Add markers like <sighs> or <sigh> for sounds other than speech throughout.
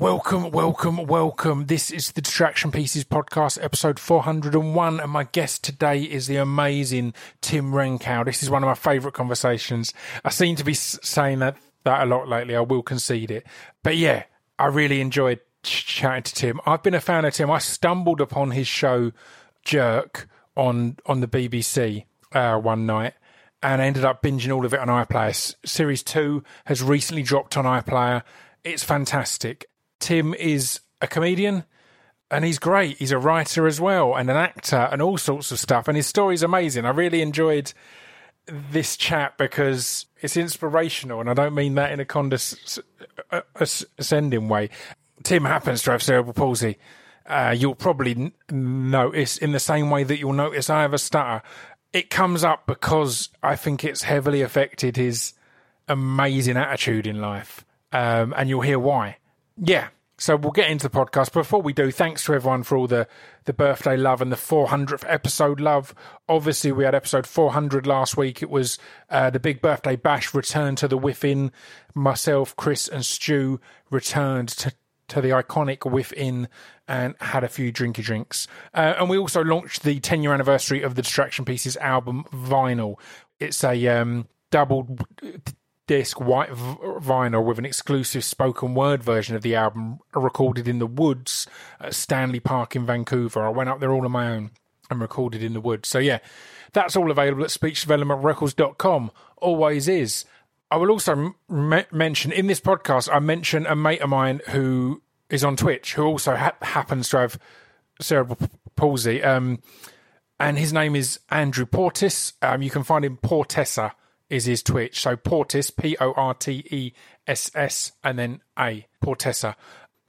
Welcome, welcome, welcome. This is the Distraction Pieces podcast, episode 401, and my guest today is the amazing Tim Renkow. This is one of my favourite conversations. I seem to be saying that, that a lot lately, I will concede it. But yeah, I really enjoyed ch- chatting to Tim. I've been a fan of Tim. I stumbled upon his show, Jerk, on, on the BBC uh, one night and I ended up binging all of it on iPlayer. Series 2 has recently dropped on iPlayer. It's fantastic. Tim is a comedian and he's great. He's a writer as well and an actor and all sorts of stuff. And his story's amazing. I really enjoyed this chat because it's inspirational. And I don't mean that in a condescending way. Tim happens to have cerebral palsy. Uh, you'll probably n- notice in the same way that you'll notice I have a stutter. It comes up because I think it's heavily affected his amazing attitude in life. Um, and you'll hear why yeah, so we'll get into the podcast. Before we do, thanks to everyone for all the, the birthday love and the 400th episode love. Obviously, we had episode 400 last week. It was uh, the big birthday bash return to the Whiff-In. Myself, Chris, and Stu returned to, to the iconic Whiff-In and had a few drinky drinks. Uh, and we also launched the 10 year anniversary of the Distraction Pieces album vinyl. It's a um, double disc white v- vinyl with an exclusive spoken word version of the album recorded in the woods at Stanley Park in Vancouver. I went up there all on my own and recorded in the woods. So, yeah, that's all available at speechdevelopmentrecords.com. Always is. I will also m- mention in this podcast, I mention a mate of mine who is on Twitch who also ha- happens to have cerebral palsy. Um, and his name is Andrew Portis. Um, you can find him Portessa is his Twitch. So Portis, P O R T E S S, and then A, Portessa.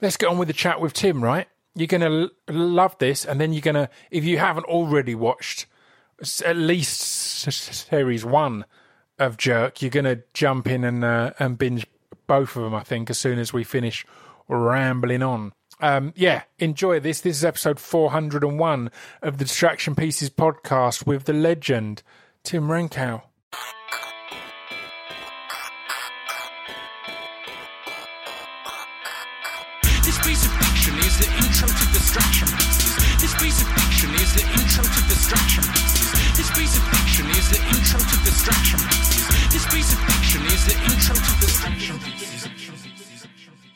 Let's get on with the chat with Tim, right? You're going to l- love this, and then you're going to, if you haven't already watched at least series one of Jerk, you're going to jump in and uh, and binge both of them. I think as soon as we finish rambling on. Um, yeah, enjoy this. This is episode 401 of the Distraction Pieces podcast with the legend Tim Renkow.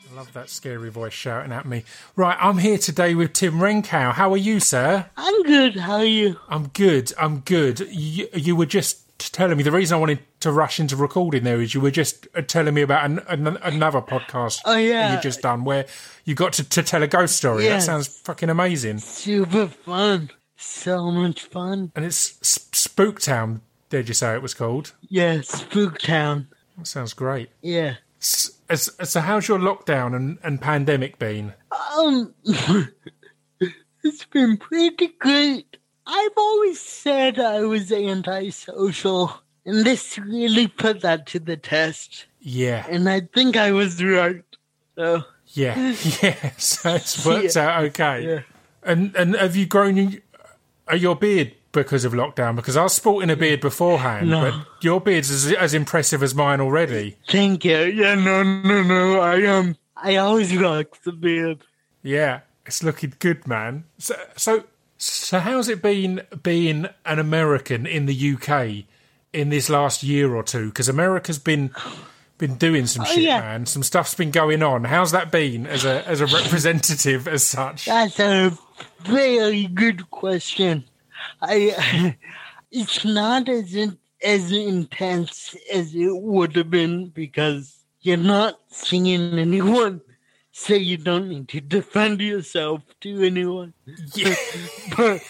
I love that scary voice shouting at me. Right, I'm here today with Tim Renkow. How are you, sir? I'm good. How are you? I'm good. I'm good. You, you were just telling me the reason I wanted to rush into recording there is you were just uh, telling me about an, an, another podcast Oh, yeah. that you just done where you got to, to tell a ghost story. That sounds fucking amazing. Super fun. So much fun. And it's Spooktown. Did you say it was called? Yeah, Spooktown. That sounds great. Yeah. S- s- So, how's your lockdown and, and pandemic been? Um, <laughs> it's been pretty great. I've always said I was antisocial, and this really put that to the test. Yeah, And I think I was right. So, yeah, <laughs> yeah. So it's worked <laughs> Yeah. out okay. yeah. And and have you grown your, uh, your beard because of lockdown? Because I was sporting a beard beforehand, No. but your beard's as, as impressive as mine already. Thank you. Yeah, no, no, no. I um, I always rock the beard. Yeah, it's looking good, man. So so so how's it been being an American in the UK in this last year or two? Because America's been been doing some shit, Oh, yeah. man. Some stuff's been going on. How's that been as a as a representative as such? That's a very good question. I <laughs> it's not as in, as intense as it would have been because you're not seeing anyone so you don't need to defend yourself to anyone. Yeah. <laughs> But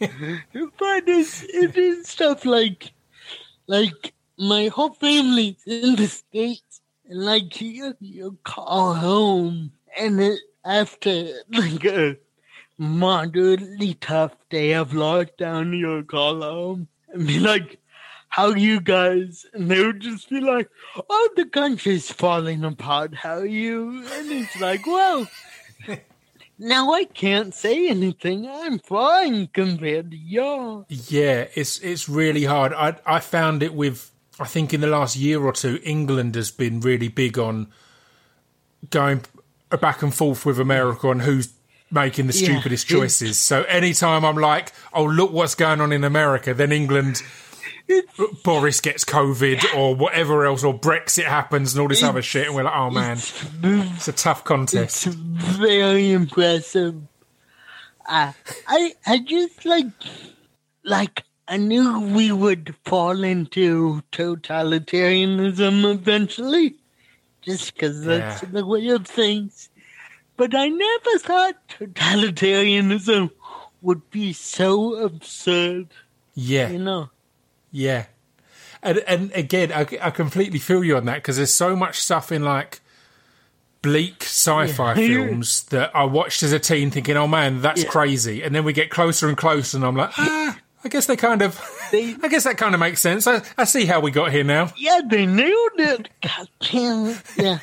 but it's it is stuff like like my whole family's in the states and like you you call home and it, after like a moderately tough day of lockdown you'll call home and be like how you guys and they would just be like oh the country's falling apart how you and it's like well now I can't say anything. I'm fine compared to y'all. Yeah, it's it's really hard. I I found it with I think in the last year or two, England has been really big on going back and forth with America on who's making the Yeah. stupidest choices. So anytime I'm like, oh look what's going on in America, then England. Boris gets COVID or whatever else, or Brexit happens and all this other shit, and we're like, oh man, it's a tough It's contest. very impressive. I, I, I just like, like I knew we would fall into totalitarianism eventually, just because that's Yeah. the way of things. But I never thought totalitarianism would be so absurd. Yeah, You know, Yeah, and and again, I, I completely feel you on that because there's so much stuff in like bleak sci-fi Yeah. <laughs> films that I watched as a teen, thinking, "Oh man, that's Yeah. crazy," and then we get closer and closer, and I'm like, ah, I guess they kind of, <laughs> They- I guess that kind of makes sense. I, I see how we got here now. yeah, they nailed it. God damn it. Yeah.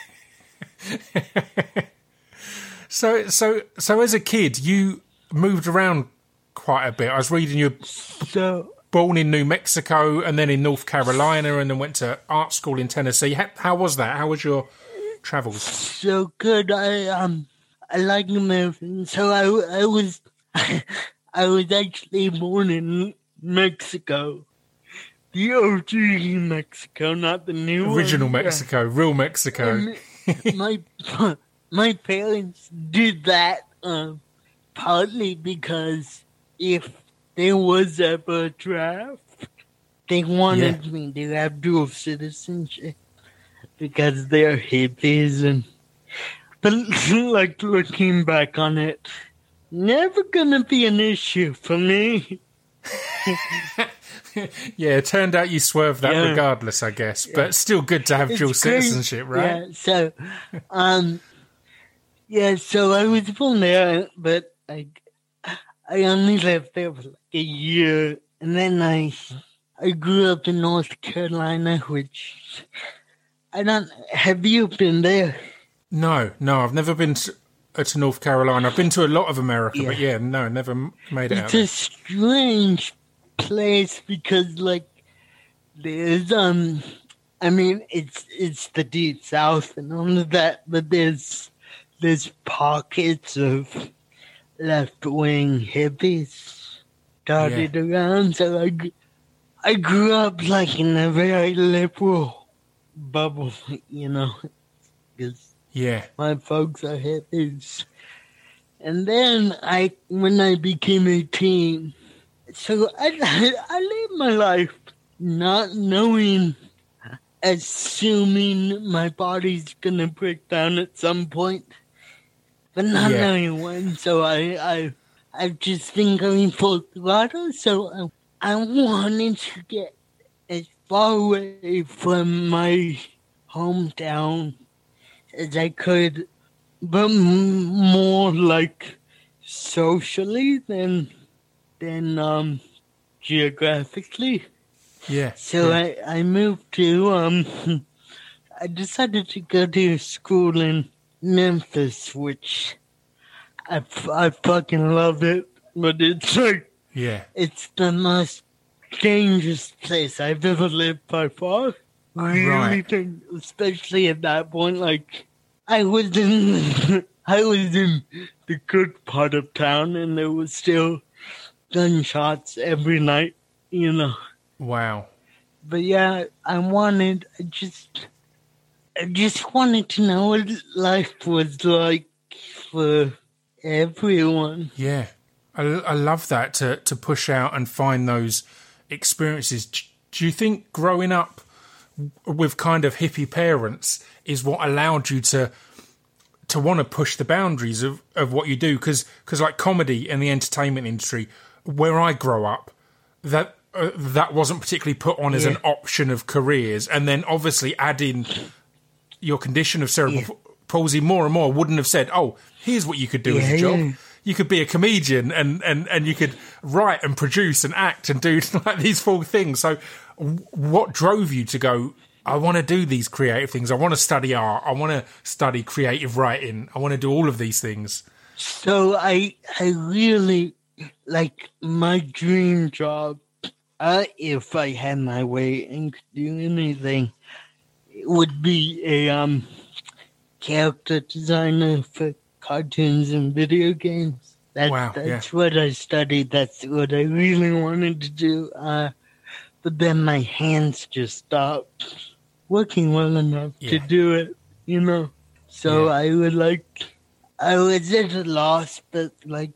<laughs> So so so as a kid, you moved around quite a bit. I was reading you So born in New Mexico and then in North Carolina, and then went to art school in Tennessee. How, how was that? How was your travels? so good. I um I like American. So I I was <laughs> I was actually born in Mexico. The OG Mexico, not the new one. Original Yeah. Mexico, real Mexico. <laughs> My my parents did that um, partly because if there was ever a draft, they wanted me to have dual citizenship because they're hippies and. <laughs> But like looking back on it, never gonna be an issue for me. <laughs> Yeah, it turned out you swerved that Yeah. regardless, I guess. But still good to have It's dual great. citizenship, right? Yeah. So, um, yeah. So I was born there, but I, I only lived there for like a year, and then I, I grew up in North Carolina, which I don't. Have you been there? No, no, I've never been to, uh, to North Carolina. I've been to a lot of America, but yeah, no, never made it out. It's a strange place because, like, there's um, I mean, it's it's the deep south and all of that, but there's there's pockets of left wing hippies dotted around. So I, I grew up like in a very liberal bubble, you know, because Yeah, my folks are hippies. And then I, when I became 18, so I, <laughs> I lived my life not knowing, assuming my body's gonna break down at some point, but not Yeah. when. So I, I, I've just been going full throttle. So I, I wanted to get as far away from my hometown as I could, but m- more like socially than than um geographically. yeah. So yeah. I I moved to um <laughs> I decided to go to school in Memphis, which I, I fucking love it, but it's like yeah. it's the most dangerous place I've ever lived by far. Really Right. think, especially at that point, like I was in, <laughs> I was in the good part of town, and there was still gunshots every night, you know. Wow. But yeah, I wanted, I just, I just wanted to know what life was like for everyone. Yeah, I, I love that to to push out and find those experiences. Do you think growing up with kind of hippie parents is what allowed you to to want to push the boundaries of, of what you do? Because because like comedy and the entertainment industry, where I grow up, that uh, that wasn't particularly put on as Yeah. an option of careers, and then obviously adding your condition of cerebral Yeah. palsy more and more wouldn't have said, "Oh, here's what you could do as Yeah, a job." yeah. You could be a comedian and, and, and you could write and produce and act and do <laughs> like these full things. So, what drove you to go? I want to do these creative things. I want to study art. I want to study creative writing. I want to do all of these things. So I I really like my dream job. Uh, if I had my way and could do anything, would be a um character designer for cartoons and video games. That, Wow, that's what I studied. That's what I really wanted to do. Uh, but then my hands just stopped working well enough to do it, you know. So Yeah. I would like, I was at a loss, but like,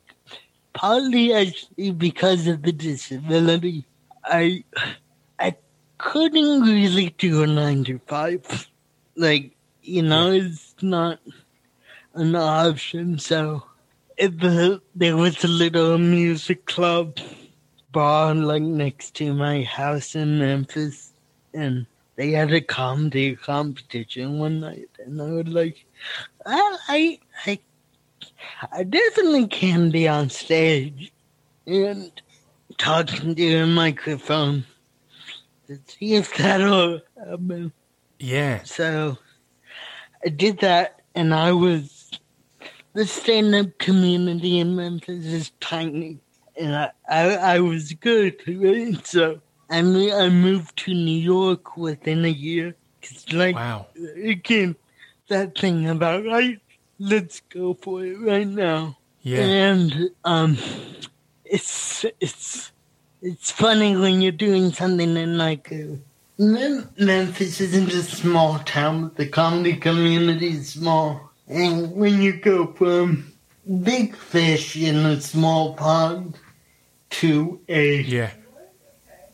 partly actually because of the disability, I couldn't really do a nine to five. Like, you know, it's not an option. So if the, there was a little music club bar like next to my house in Memphis, and they had a comedy competition one night, and I would like, I, I, I, I definitely can be on stage and talking to a microphone see if that'll happen. Yeah. So I did that, and I was the stand-up community in Memphis is tiny, and I I, I was good, right? <laughs> So I mo- I moved to New York within a year. Cause like Wow. again, that thing about right, let's go for it right now. Yeah. And um, it's it's it's funny when you're doing something in like uh, Mem- Memphis isn't a small town, but the comedy community is small. And when you go from big fish in a small pond to a Yeah.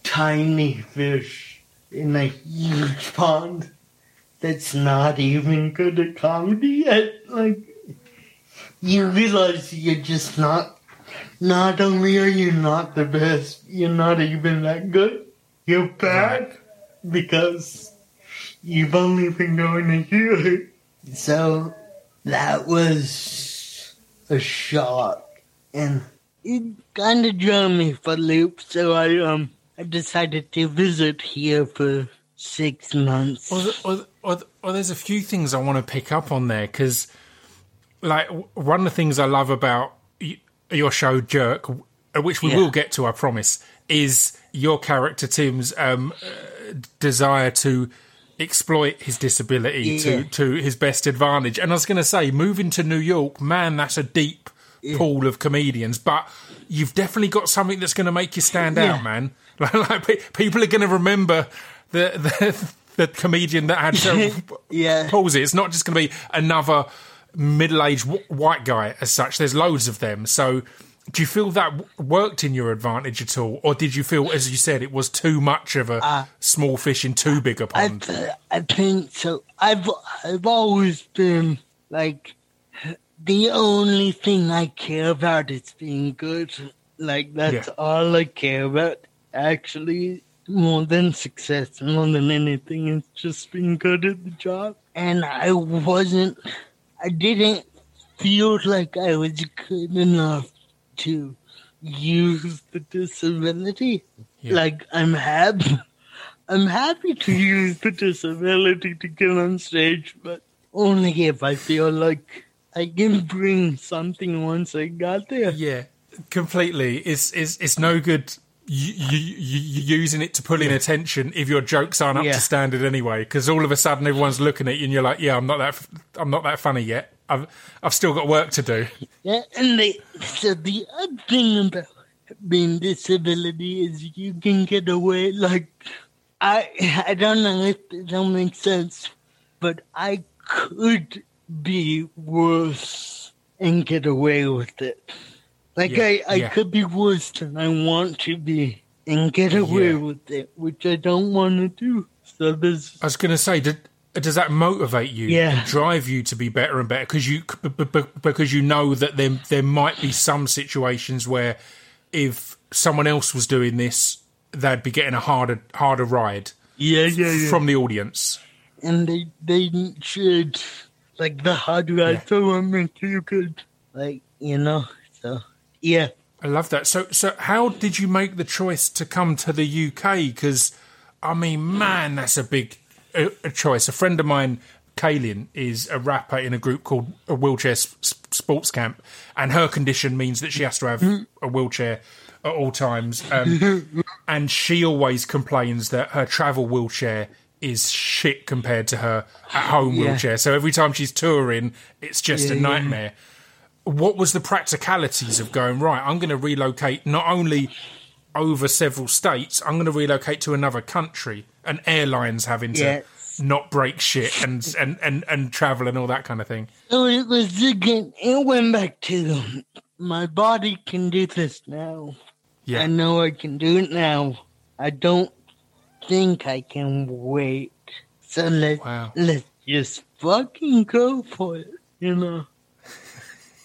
tiny fish in a huge pond that's not even good at comedy yet. Like, you realize you're just not, not only are you not the best, you're not even that good. You're bad because you've only been going a year. So, that was a shock. And it kind of drove me for a loop, so I, um, I decided to visit here for six months. Or, or, or, there's a few things I want to pick up on there because, like, one of the things I love about your show, Jerk, which we Yeah. will get to, I promise, is your character Tim's um, uh, desire to exploit his disability Yeah. to, to his best advantage. And I was going to say, moving to New York, man, that's a deep pool of comedians, but you've definitely got something that's going to make you stand Yeah. out, man. <laughs> Like, like people are going to remember the, the <laughs> the comedian that had cerebral <laughs> Yeah. palsy. It's not just going to be another middle-aged w- white guy as such. There's loads of them. So, do you feel that w- worked in your advantage at all, or did you feel, as you said, it was too much of a uh, small fish in too big a pond? th- I think so. I've I've always been like the only thing I care about is being good. Like that's Yeah. all I care about. Actually, more than success, more than anything, it's just being good at the job. And I wasn't. I didn't feel like I was good enough to use the disability. Yeah. Like I'm happy. I'm happy to use the disability to get on stage, but only if I feel like I can bring something once I got there. Yeah, completely. It's it's it's no good. You, you, using it to pull in attention if your jokes aren't up Yeah. to standard anyway, because all of a sudden everyone's looking at you and you're like, "Yeah, I'm not that, I'm not that funny yet. I've, I've still got work to do." Yeah, and the, so the other thing about being disability is you can get away like I I don't know if it don't make sense, but I could be worse and get away with it. Like Yeah, I, I yeah. could be worse than I want to be and get away Yeah. with it, which I don't want to do. So there's I was going to say, did, does that motivate you? Yeah. and drive you to be better and better because you b- b- b- because you know that there there might be some situations where if someone else was doing this, they'd be getting a harder harder ride yeah, yeah, yeah. from the audience. and they they should like the hard ride for women you could like you know so yeah I love that. So, so how did you make the choice to come to the UK? Because, I mean, man, that's a big a, a choice. A friend of mine, Kalyn, is a rapper in a group called a Wheelchair Sports Camp, and her condition means that she has to have a wheelchair at all times. Um, <laughs> and she always complains that her travel wheelchair is shit compared to her at home Yeah. wheelchair. So every time she's touring, it's just a nightmare. yeah. What was the practicalities of going right? I'm going to relocate not only over several states, I'm going to relocate to another country, and airlines having to Yes. not break shit and and and and travel and all that kind of thing. So it was again, it went back to um, my body can do this now. Yeah, I know I can do it now. I don't think I can wait. So let's, Wow. let's just fucking go for it, you know?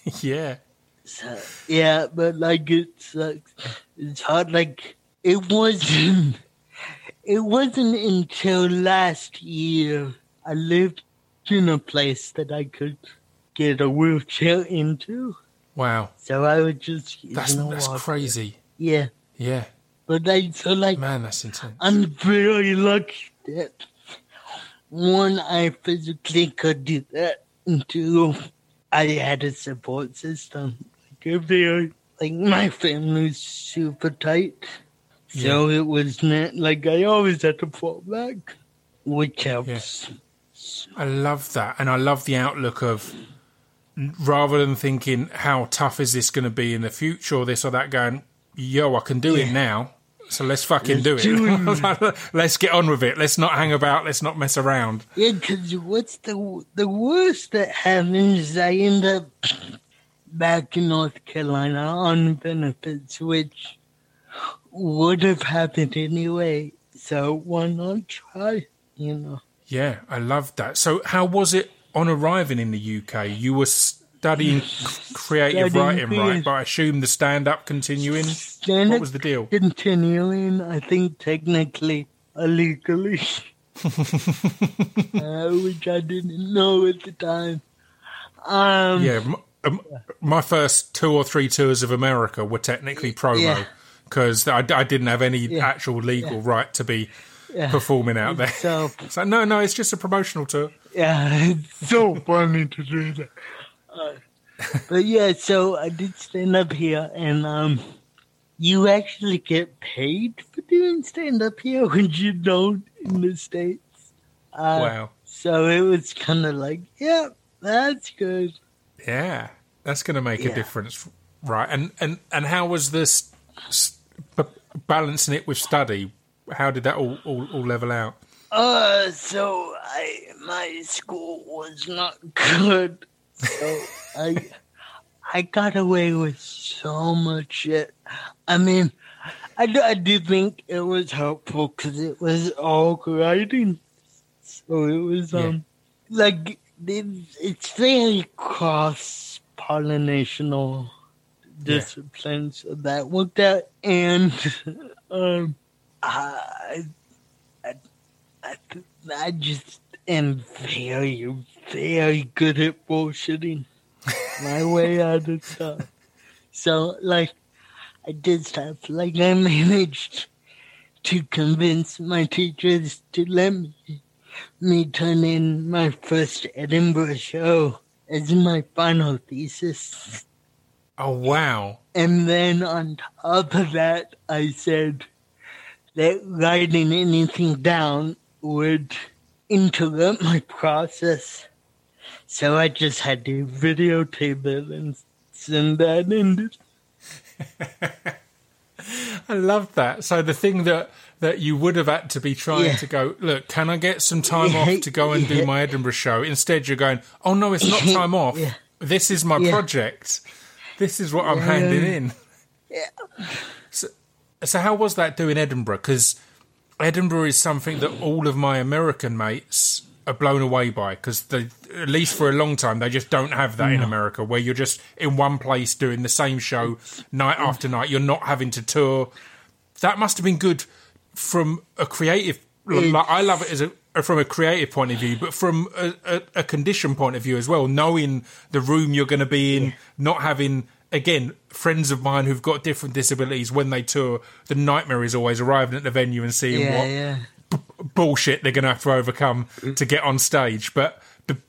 <laughs> yeah, So, yeah, but like it sucks. It's hard. Like it wasn't. It wasn't until last year I lived in a place that I could get a wheelchair into. wow, So I would just that's you know that's walk. crazy. Yeah, Yeah, but I so like man, that's intense. I'm very lucky that one I physically could do that, and two I had a support system. Like if they like my family's super tight, so it was not like I always had to fall back, which helps. I love that, and I love the outlook of rather than thinking how tough is this going to be in the future or this or that, going, yo, I can do it now. So let's fucking Let's do do it. <laughs> let's get on with it. Let's not hang about. Let's not mess around. Yeah, because what's the the worst that happens I end up back in North Carolina on benefits, which would have happened anyway. So why not try? You know. Yeah, I love that. So, how was it on arriving in the UK? You were studying creative Studying writing, right? But I assume the stand up continuing. Stand What was the deal? continuing, I think technically illegally, <laughs> uh, which I didn't know at the time. Um, Yeah, m- um, my first two or three tours of America were technically promo Yeah. because I, I didn't have any Yeah. actual legal right to be Yeah. performing out there. So So <laughs> no, no, it's just a promotional tour. Yeah, it's so funny to do that. <laughs> Uh, but yeah, so I did stand up here, and um, you actually get paid for doing stand up here, <laughs> when you don't in the states. Uh, wow. So it was kind of like, yeah, that's good. Yeah, that's going to make a difference, right? And and and how was this b- balancing it with study? How did that all all, all level out? Uh, so I my school was not <laughs> good, so I I got away with so much shit. I mean, I do, I do think it was helpful because it was all writing, so it was Yeah. um like it, it's very cross pollinational discipline, so that worked out, and <laughs> um I I I, I just am very, very good at bullshitting my way out of stuff. So, like, I did stuff. Like, I managed to convince my teachers to let me, me turn in my first Edinburgh show as my final thesis. Oh wow! And then on top of that, I said that writing anything down would interrupt my process. So I just had to videotape it and send that in. <laughs> I love that. So the thing that that you would have had to be trying Yeah. to go, look, can I get some time Yeah, off to go and do my Edinburgh show? Instead, you're going, oh no, it's not <laughs> time off. Yeah. This is my Yeah. project. This is what I'm handing in. Yeah. So, so how was that doing Edinburgh? Because Edinburgh is something that all of my American mates are blown away by because they at least for a long time they just don't have that in mm. America where you're just in one place doing the same show night mm. after night. You're not having to tour. That must have been good from a creative like, I love it as a from a creative point of view but from a, a, a condition point of view as well knowing the room you're going to be in not having again friends of mine who've got different disabilities when they tour the nightmare is always arriving at the venue and seeing Yeah, what yeah. Bullshit they're going to have to overcome to get on stage. But,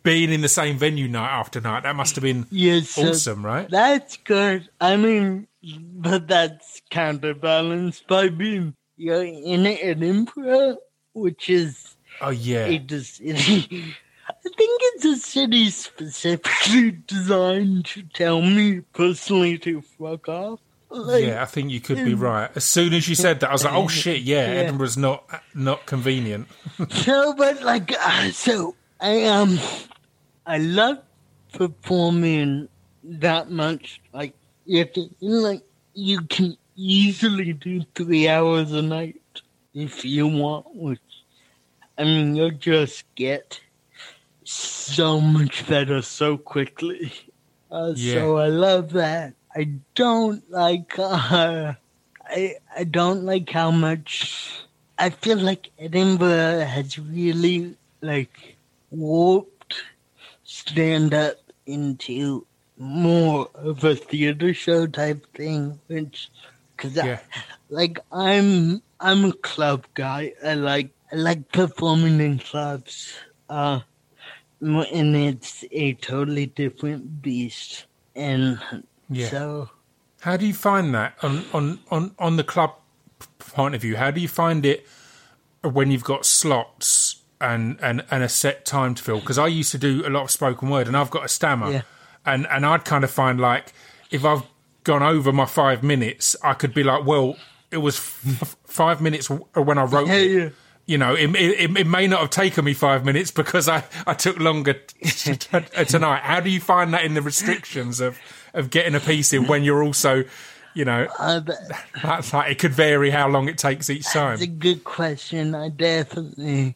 being in the same venue night after night, that must have been Yes, awesome, right? That's good. I mean, but that's counterbalanced by being you're in an Edinburgh, which is Oh yeah, it it, <laughs> I think it's a city specifically designed to tell me personally to fuck off. Like, yeah. I think you could be right. As soon as you said that, I was like, oh shit, yeah, Yeah. Edinburgh's not not convenient. <laughs> so, but like, uh, so I um, I love performing that much. Like, if like you can easily do three hours a night if you want, which I mean, you'll just get so much better so quickly. Uh, Yeah. So I love that. I don't like. Uh, <laughs> I I don't like how much. I feel like Edinburgh has really like warped stand up into more of a theater show type thing, which because Yeah. like I'm I'm a club guy. I like I like performing in clubs. Uh, and it's a totally different beast. And Yeah. so How do you find that on on on on the club point of view? How do you find it when you've got slots and and and a set time to fill? Because I used to do a lot of spoken word, and I've got a stammer, Yeah. and and I'd kind of find like if I've gone over my five minutes, I could be like, well, it was f- five minutes when I <laughs> wrote yeah, it. yeah. You know, it, it, it may not have taken me five minutes <laughs> because I, I took longer t- t- <laughs> tonight. How do you find that in the restrictions of, of getting a piece in when you're also, you know, <laughs> Uh, that's like it could vary how long it takes each time. That's a good question. I definitely.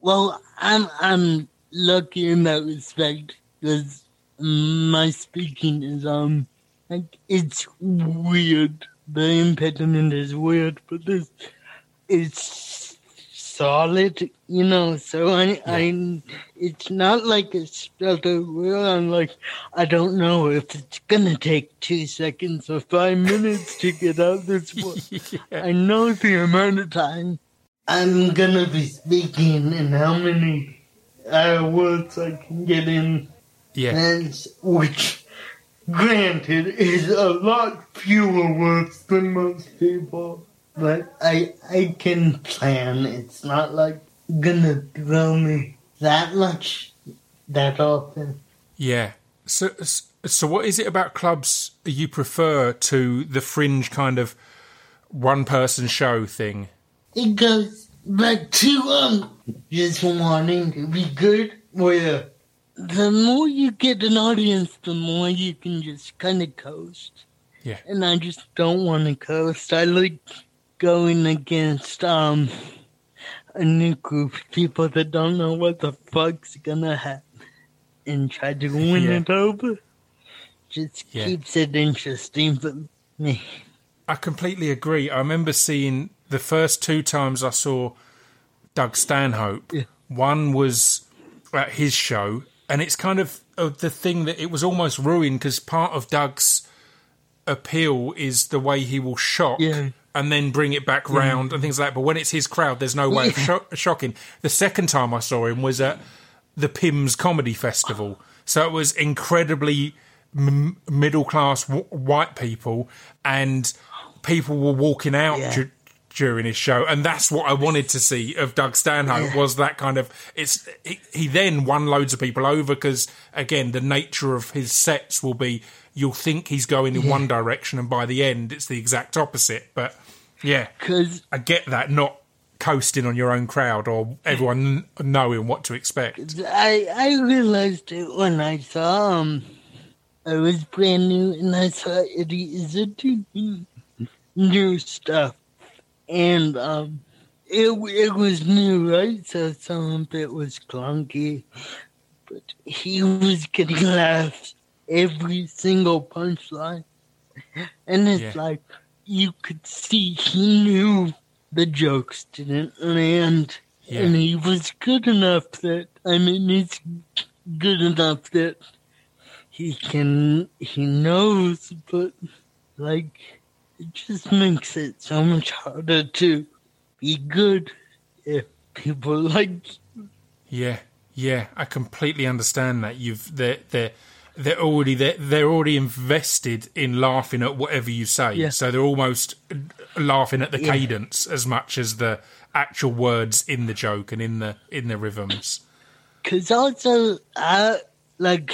Well, I'm I'm lucky in that respect because my speaking is um like it's weird. The impediment is weird, but this it's solid, you know. So I I it's not like a stutter where I'm like I don't know if it's gonna take two seconds or five minutes to get out this <laughs> word. I know the amount of time I'm gonna be speaking and how many uh, words I can get in, Yeah, and which, granted, is a lot fewer words than most people. But I I can plan. It's not like gonna throw me that much that often. yeah. So, so what is it about clubs you prefer to the fringe kind of one person show thing? It goes back to um just wanting to be good where the more you get an audience the more you can just kinda coast. Yeah. And I just don't wanna coast. I like going against um a new group of people that don't know what the fuck's gonna happen and try to <laughs> win Yeah. it over. Just Yeah. keeps it interesting for me. I completely agree. I remember seeing the first two times I saw Doug Stanhope. Yeah. One was at his show, and it's kind of uh, the thing that it was almost ruined because part of Doug's appeal is the way he will shock Yeah. And then bring it back hmm. round and things like that. But when it's his crowd, there's no way of sho- shocking. The second time I saw him was at the Pims Comedy Festival. So it was incredibly m- middle class w- white people, and people were walking out Yeah. du- during his show, and that's what I wanted to see of Doug Stanhope was that kind of. It's he, he then won loads of people over because again the nature of his sets will be you'll think he's going in one direction, and by the end it's the exact opposite. But yeah, Cause I get that not coasting on your own crowd or everyone kn- knowing what to expect. I I realized it when I saw him. I was brand new and I saw Eddie Izzard doing new stuff. And um it it was new, right? So some of it was clunky. But he was getting laughs every single punchline. And it's Yeah. like you could see he knew the jokes didn't land. Yeah. And he was good enough that I mean he's good enough that he can he knows but like it just makes it so much harder to be good if people like Yeah, yeah, I completely understand that. You've they're they're they're already they're, they're already invested in laughing at whatever you say, Yeah. so they're almost laughing at the Yeah. cadence as much as the actual words in the joke and in the in the rhythms. Cause also, uh, like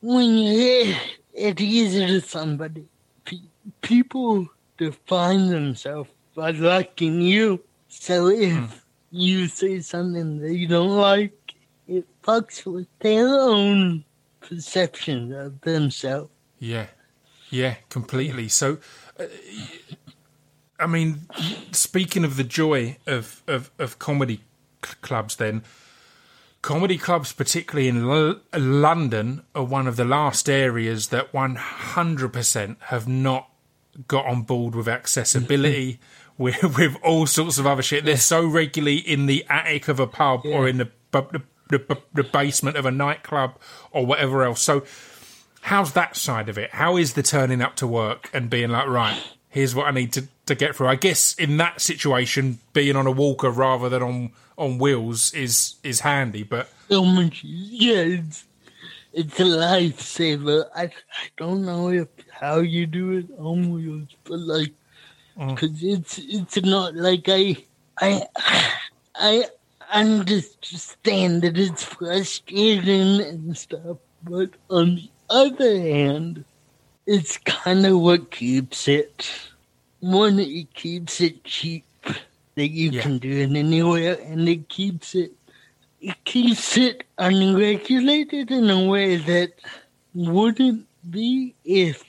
when you it easy to somebody, pe- people define themselves by liking you. So if you say something they don't like, it fucks with their own perception of themselves. Yeah, yeah, completely. So, uh, I mean, speaking of the joy of of, of comedy cl- clubs, then comedy clubs, particularly in L- London, are one of the last areas that one hundred percent have not got on board with accessibility. <laughs> With, with all sorts of other shit, they're so regularly in the attic of a pub or in the, bu- the, the the basement of a nightclub or whatever else. So, how's that side of it? How is the turning up to work and being like, right, here's what I need to, to get through? I guess in that situation, being on a walker rather than on, on wheels is is handy, but so much. Yeah, it's, it's a lifesaver. I, I don't know if how you do it on wheels, but like, mm. because it's it's not like I I <sighs> I understand that it's frustrating and stuff, but on the other hand, it's kind of what keeps it. One, it keeps it cheap that you Yeah. can do it anywhere, and it keeps it it keeps it unregulated in a way that wouldn't be if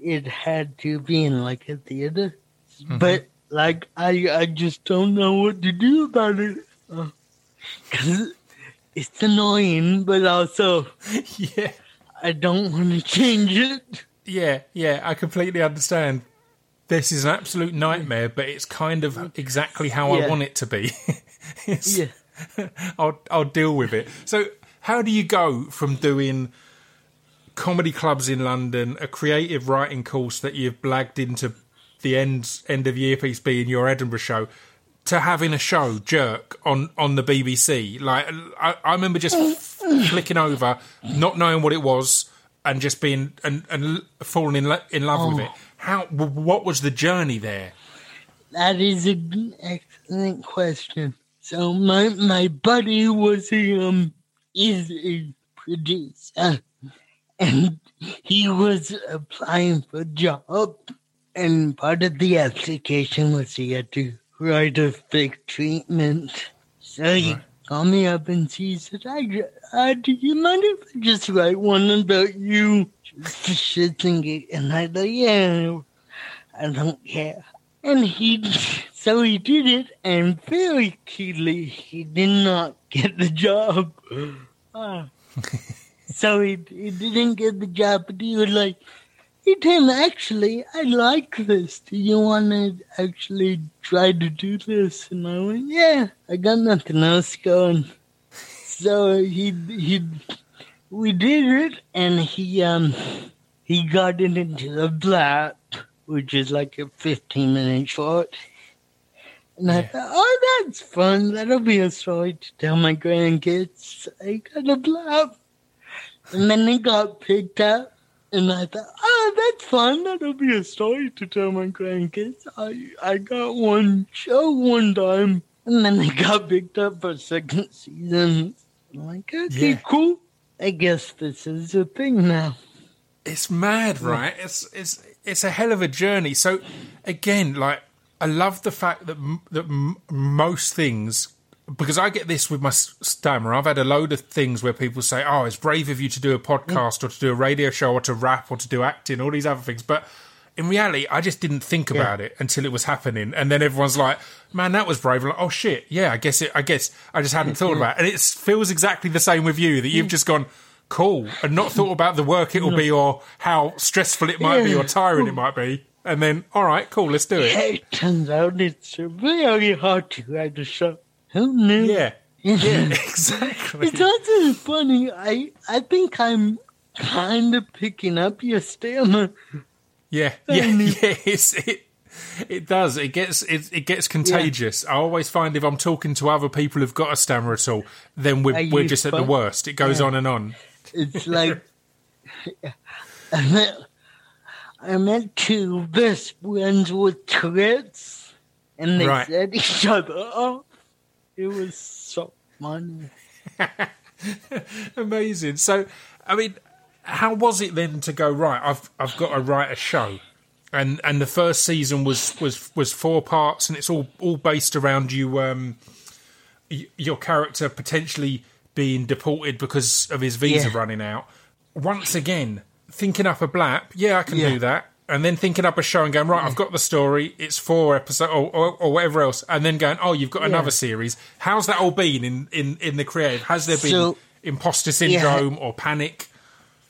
it had to be in like a theater. Mm-hmm. But like I, I just don't know what to do about it because it's annoying, but also yeah, I don't want to change it. yeah, yeah, I completely understand. This is an absolute nightmare, but it's kind of exactly how I want it to be. <laughs> Yeah. I'll I'll deal with it. So, how do you go from doing comedy clubs in London, a creative writing course that you've blagged into the end end of year piece being your Edinburgh show, to having a show jerk on on the BBC? Like, I, I remember just <laughs> flicking over, not knowing what it was, and just being and and falling in lo- in love with it. How? w- What was the journey there? That is an excellent question. So my my buddy was a um is a producer, and he was applying for a job, and part of the application was he had to write a fake treatment. So he called me up and he said, "I, uh, do you mind if I just write one about you, just for shits and giggles?" And I thought, "Yeah, I don't care." And he, so he did it, and very keenly, he did not get the job. <gasps> Ah. so he, he didn't get the job, but he was like, hey, Tim, actually, I like this. Do you want to actually try to do this? And I went, yeah, I got nothing else going. So he, he, we did it, and he, um, he got it into the blap, which is like a 15 minute short. And I Yeah. thought, oh, that's fun. That'll be a story to tell my grandkids. I got a blap. And then it got picked up. And I thought, oh, that's fun. That'll be a story to tell my grandkids. I, I got one show one time. And then it <laughs> got picked up for a second season. I'm like, okay, Yeah. cool. I guess this is a thing now. It's mad, right? It's it's it's a hell of a journey. So again, like I love the fact that that m- most things because I get this with my stammer. I've had a load of things where people say, "Oh, it's brave of you to do a podcast or to do a radio show or to rap or to do acting, all these other things." But in reality, I just didn't think about it until it was happening, and then everyone's like, "Man, that was brave!" I'm like, "Oh shit, yeah, I guess it. I guess I just hadn't thought about it." And it feels exactly the same with you that you've just gone. Cool, and not thought about the work it'll be, or how stressful it might be, or tiring it might be, and then all right, cool, let's do it. It turns out it's really hard to write a show. Who knew? Yeah, <laughs> yeah, exactly. It's also funny. I I think I'm kind of picking up your stammer. Yeah, <laughs> yeah, <laughs> yeah. It's, it it does. It gets it, it gets contagious. I always find if I'm talking to other people who've got a stammer at all, then we're Are we're just at the worst. It goes Yeah. on and on. It's like I met I met two best friends with Tourette's, and they Right. set each other up. It was so funny. <laughs> Amazing. So, I mean, how was it then to go right? I've I've got to write a show, and and the first season was was was four parts, and it's all all based around you, um, your character potentially being deported because of his visa Yeah. running out. Once again, thinking up a blap, yeah, I can Yeah. do that. And then thinking up a show and going right, I've got the story. It's four episodes or, or, or whatever else, and then going, oh, you've got another series. How's that all been in in in the creative? Has there been So- imposter syndrome or panic.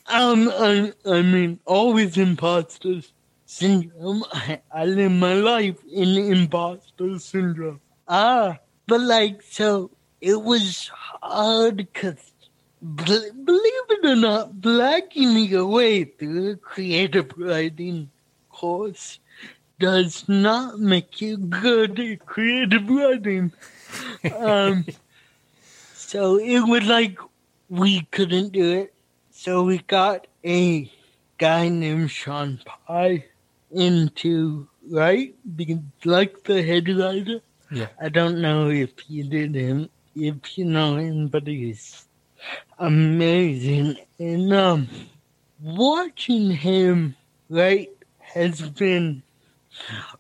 Um, I, I mean, always imposter syndrome. I, I live my life in imposter syndrome. Ah, but like, so it was hard because, believe it or not, blacking your way through a creative writing course does not make you good at creative writing. Um, <laughs> so it was like we couldn't do it. So we got a guy named Sean Pye into right like the head writer. Yeah. I don't know if you did him, if you know him, but he's amazing. And um, watching him right has been,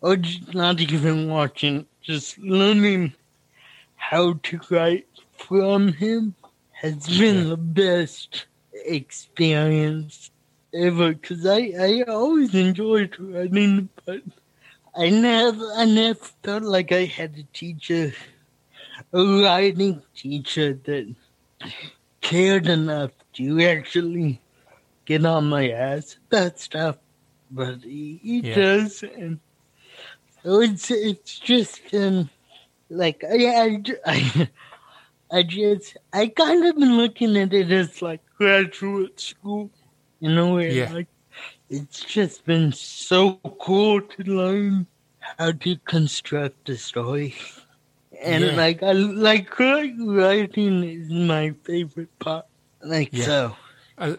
or just not even watching, just learning how to write from him has been the best experience ever because I, I always enjoyed writing, but I never I never felt like I had a teacher, a writing teacher that cared enough to actually get on my ass about stuff. But he, he Yeah. does, and so it's it's just been like I I, <laughs> I I just I kind of been looking at it as like graduate school, in a way. Yeah. Like it's just been so cool to learn how to construct a story, <laughs> and Yeah. like I like writing is my favorite part. Like Yeah. so, I,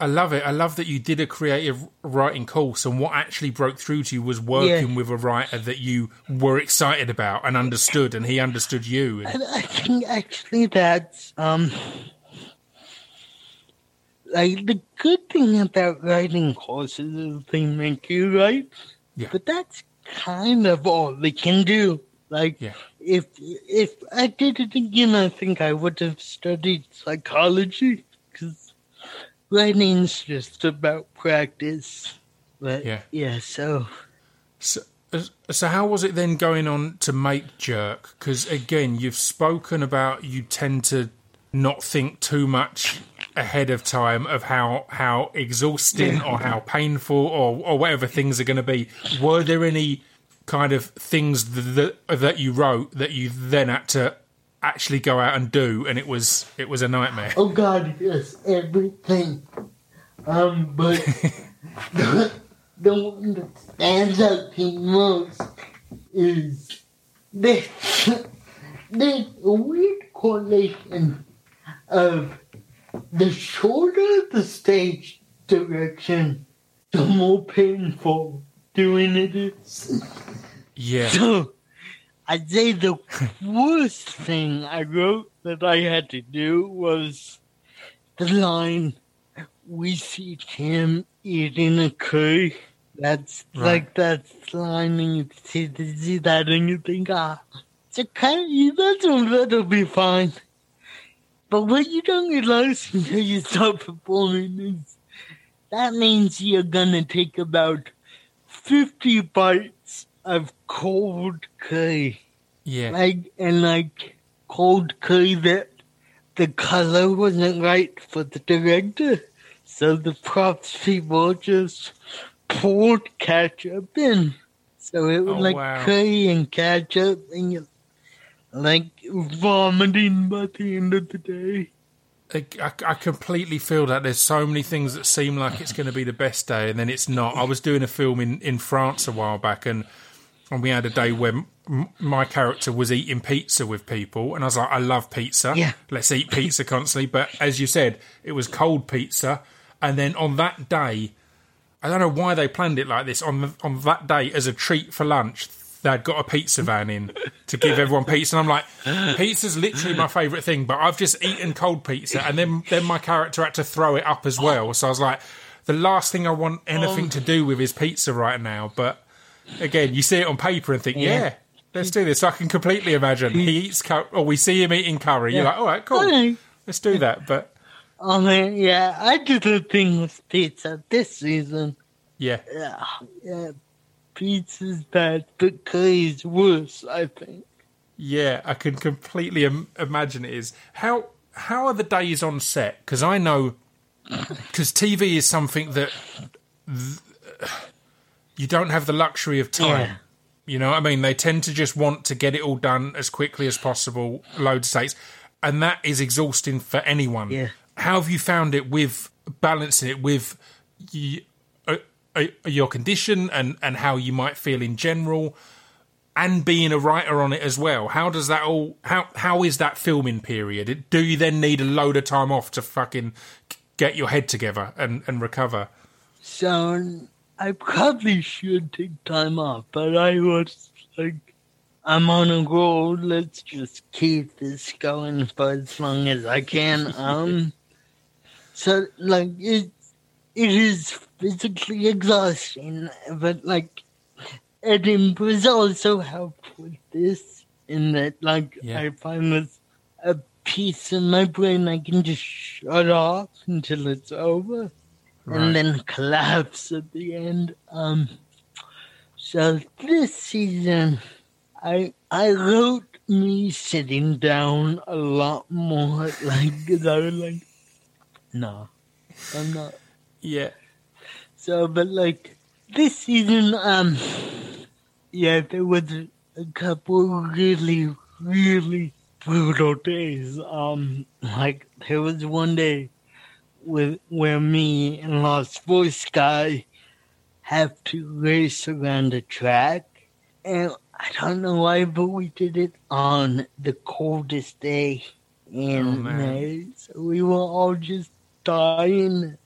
I love it. I love that you did a creative writing course, and what actually broke through to you was working Yeah. with a writer that you were excited about and understood, and he understood you. And, I, I think actually that's um like the good thing about writing courses is they make you write, Yeah. but that's kind of all they can do. Like Yeah. If if I did it again, I think I would have studied psychology because writing's just about practice. But Yeah. yeah, so So, so how was it then going on to make Jerk? Because again, you've spoken about you tend to not think too much ahead of time of how how exhausting or how painful or or whatever things are going to be. Were there any kind of things that that you wrote that you then had to actually go out and do, and it was it was a nightmare? Oh God, yes, everything. Um, but the, <laughs> the one that stands out to most is this. <laughs> A weird correlation of the shorter the stage direction, the more painful doing it is. Yeah, So, I'd say the worst thing I wrote that I had to do was the line, "We see Tim eating a curry." That's Right. like that line, and you see, see that, and you think, ah, it's a curry. That'll that'll be fine. But what you don't realize until you start performing is that means you're gonna take about 50 bites of cold curry. yeah, Like, and like cold curry that the color wasn't right for the director. So the props people just poured ketchup in. So it was Oh, like wow. curry and ketchup and like vomiting by the end of the day. I, I, I completely feel that there's so many things that seem like it's going to be the best day, and then it's not. I was doing a film in, in France a while back, and and we had a day where m- my character was eating pizza with people, and I was like, I love pizza. Yeah. let's eat pizza constantly. But as you said, it was cold pizza, and then on that day, I don't know why they planned it like this. On the, on that day, as a treat for lunch, they'd got a pizza van in to give everyone pizza, and I'm like, pizza's literally my favourite thing, but I've just eaten cold pizza, and then then my character had to throw it up as well. So I was like, the last thing I want anything oh. to do with is pizza right now. But again, you see it on paper and think, yeah. Yeah. Let's do this. I can completely imagine he eats, cur- or we see him eating curry. You're Yeah. like, all right, cool, let's do that. But I mean, yeah, I did a thing with pizza this season. yeah, Yeah, yeah, pizza's bad, but curry's worse, I think. Yeah, I can completely Im- imagine it is. How how are the days on set? Because I know because TV is something that th- you don't have the luxury of time. Yeah. You know what I mean? They tend to just want to get it all done as quickly as possible, load states, and that is exhausting for anyone. Yeah. How have you found it with balancing it with your condition and, and how you might feel in general? and being a writer on it as well. How does that all? How how is that filming period? Do you then need a load of time off to fucking get your head together and and recover? So I probably should take time off, but I was like, I'm on a roll. Let's just keep this going for as long as I can. Um, so like it, it is physically exhausting, but like Edinburgh's also helped with this in that like Yeah. I find this a piece in my brain I can just shut off until it's over Right. and then collapse at the end. Um, so this season, I I wrote me sitting down a lot more. <laughs> Like I was like, no, I'm not. Yeah, So, but like this season, um, yeah, there was a, couple really, really brutal days. Um, like there was one day with where me and Lost Voice guy have to race around the track, and I don't know why, but we did it on the coldest day in Oh. May, so we were all just dying.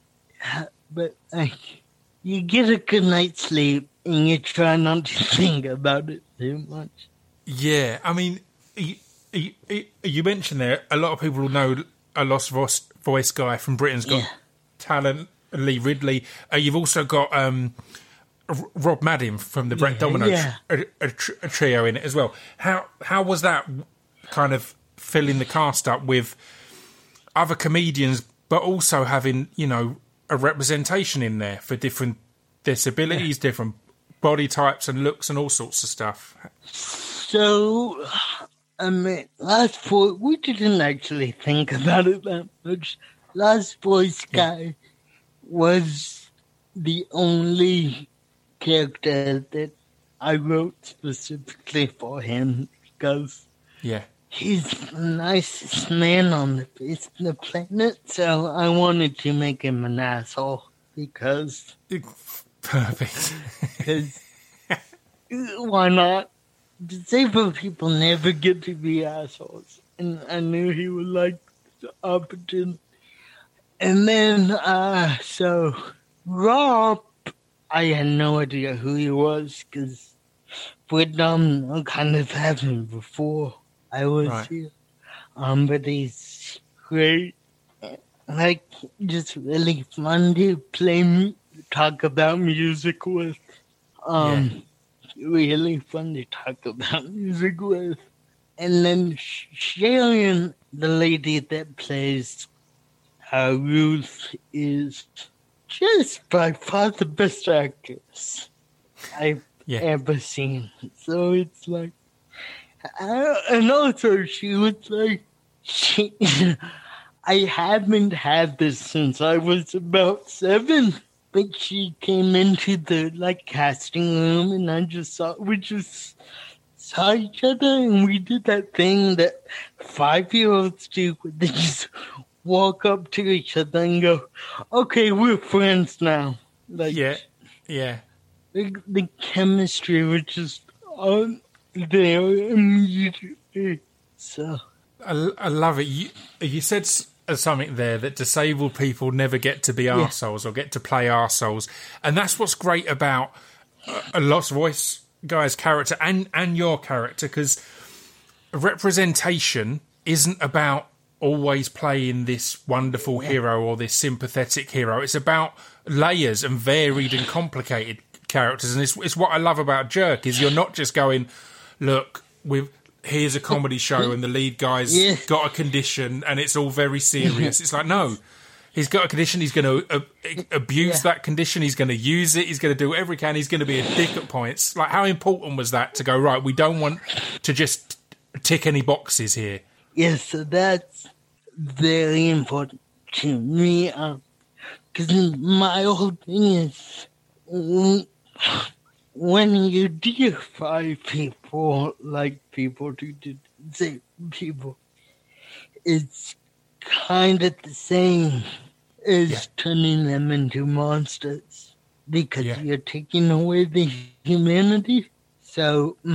But like, you get a good night's sleep and you try not to <laughs> think about it too much. yeah. I mean, you, you, you mentioned there a lot of people will know a lost voice, voice guy from Britain's Got Yeah. Talent, Lee Ridley. Uh, you've also got um, Rob Madden from the Brett Yeah, Domino yeah. tr- a, a, tr- a trio in it as well. How how was that kind of filling the cast up with other comedians, but also having you know a representation in there for different disabilities, different body types and looks, and all sorts of stuff. So, I mean, last Boy, we didn't actually think about it that much. Lost Voice guy was the only character that I wrote specifically for him because Yeah, he's the nicest man on the face of the planet. So I wanted to make him an asshole because <laughs> perfect. Because why not? Disabled people never get to be assholes, and I knew he would like the opportunity. And then, uh, so Rob, I had no idea who he was because we'd um kind of had him before I was Right. here. Um, but great, like just really fun to play, talk about music with. Um, really fun to talk about music with. And then Sh- Sharon, the lady that plays uh, Ruth, is just by far the best actress I've Yeah. ever seen. So it's like, Uh, and also she was like, she, <laughs> I haven't had this since I was about seven. But she came into the like casting room, and I just saw we just saw each other, and we did that thing that five year olds do. where They just walk up to each other and go, "Okay, we're friends now." Like Yeah, yeah. the, the chemistry was just on So I, I love it. You, you said uh, something there that disabled people never get to be arseholes or get to play arseholes. And that's what's great about a, a Lost Voice guy's character and and your character because representation isn't about always playing this wonderful hero or this sympathetic hero. It's about layers and varied and complicated characters, and it's, it's what I love about Jerk is you're not just going, look, with here's a comedy <laughs> show and the lead guy's Yeah. got a condition and it's all very serious. it's like no. He's got a condition. He's going to uh, abuse Yeah. that condition. He's going to use it. He's going to do whatever he can. He's going to be a dick at points. Like, how important was that to go right? We don't want to just tick any boxes here. Yes, so that's very important to me. Because my whole thing is mm, when you deify people like people do to say people, it's kind of the same as Yeah. turning them into monsters because Yeah. you're taking away the humanity. So my